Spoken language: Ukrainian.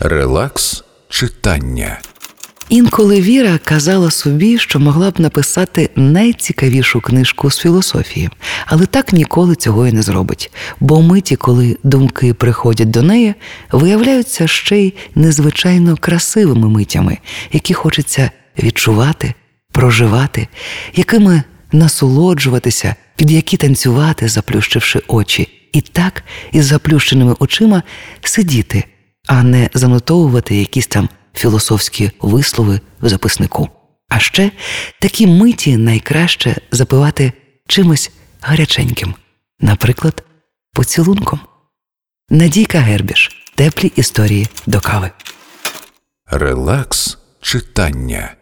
Релакс читання. Інколи Віра казала собі, що могла б написати найцікавішу книжку з філософії, але так ніколи цього і не зробить. Бо миті, коли думки приходять до неї, виявляються ще й незвичайно красивими митями, які хочеться відчувати, проживати, якими насолоджуватися, під які танцювати, заплющивши очі, і так із заплющеними очима сидіти, а не занотовувати якісь там філософські вислови в записнику. А ще такі миті найкраще запивати чимось гаряченьким, наприклад, поцілунком. Надійка Гербіш. Теплі історії до кави. Релакс читання.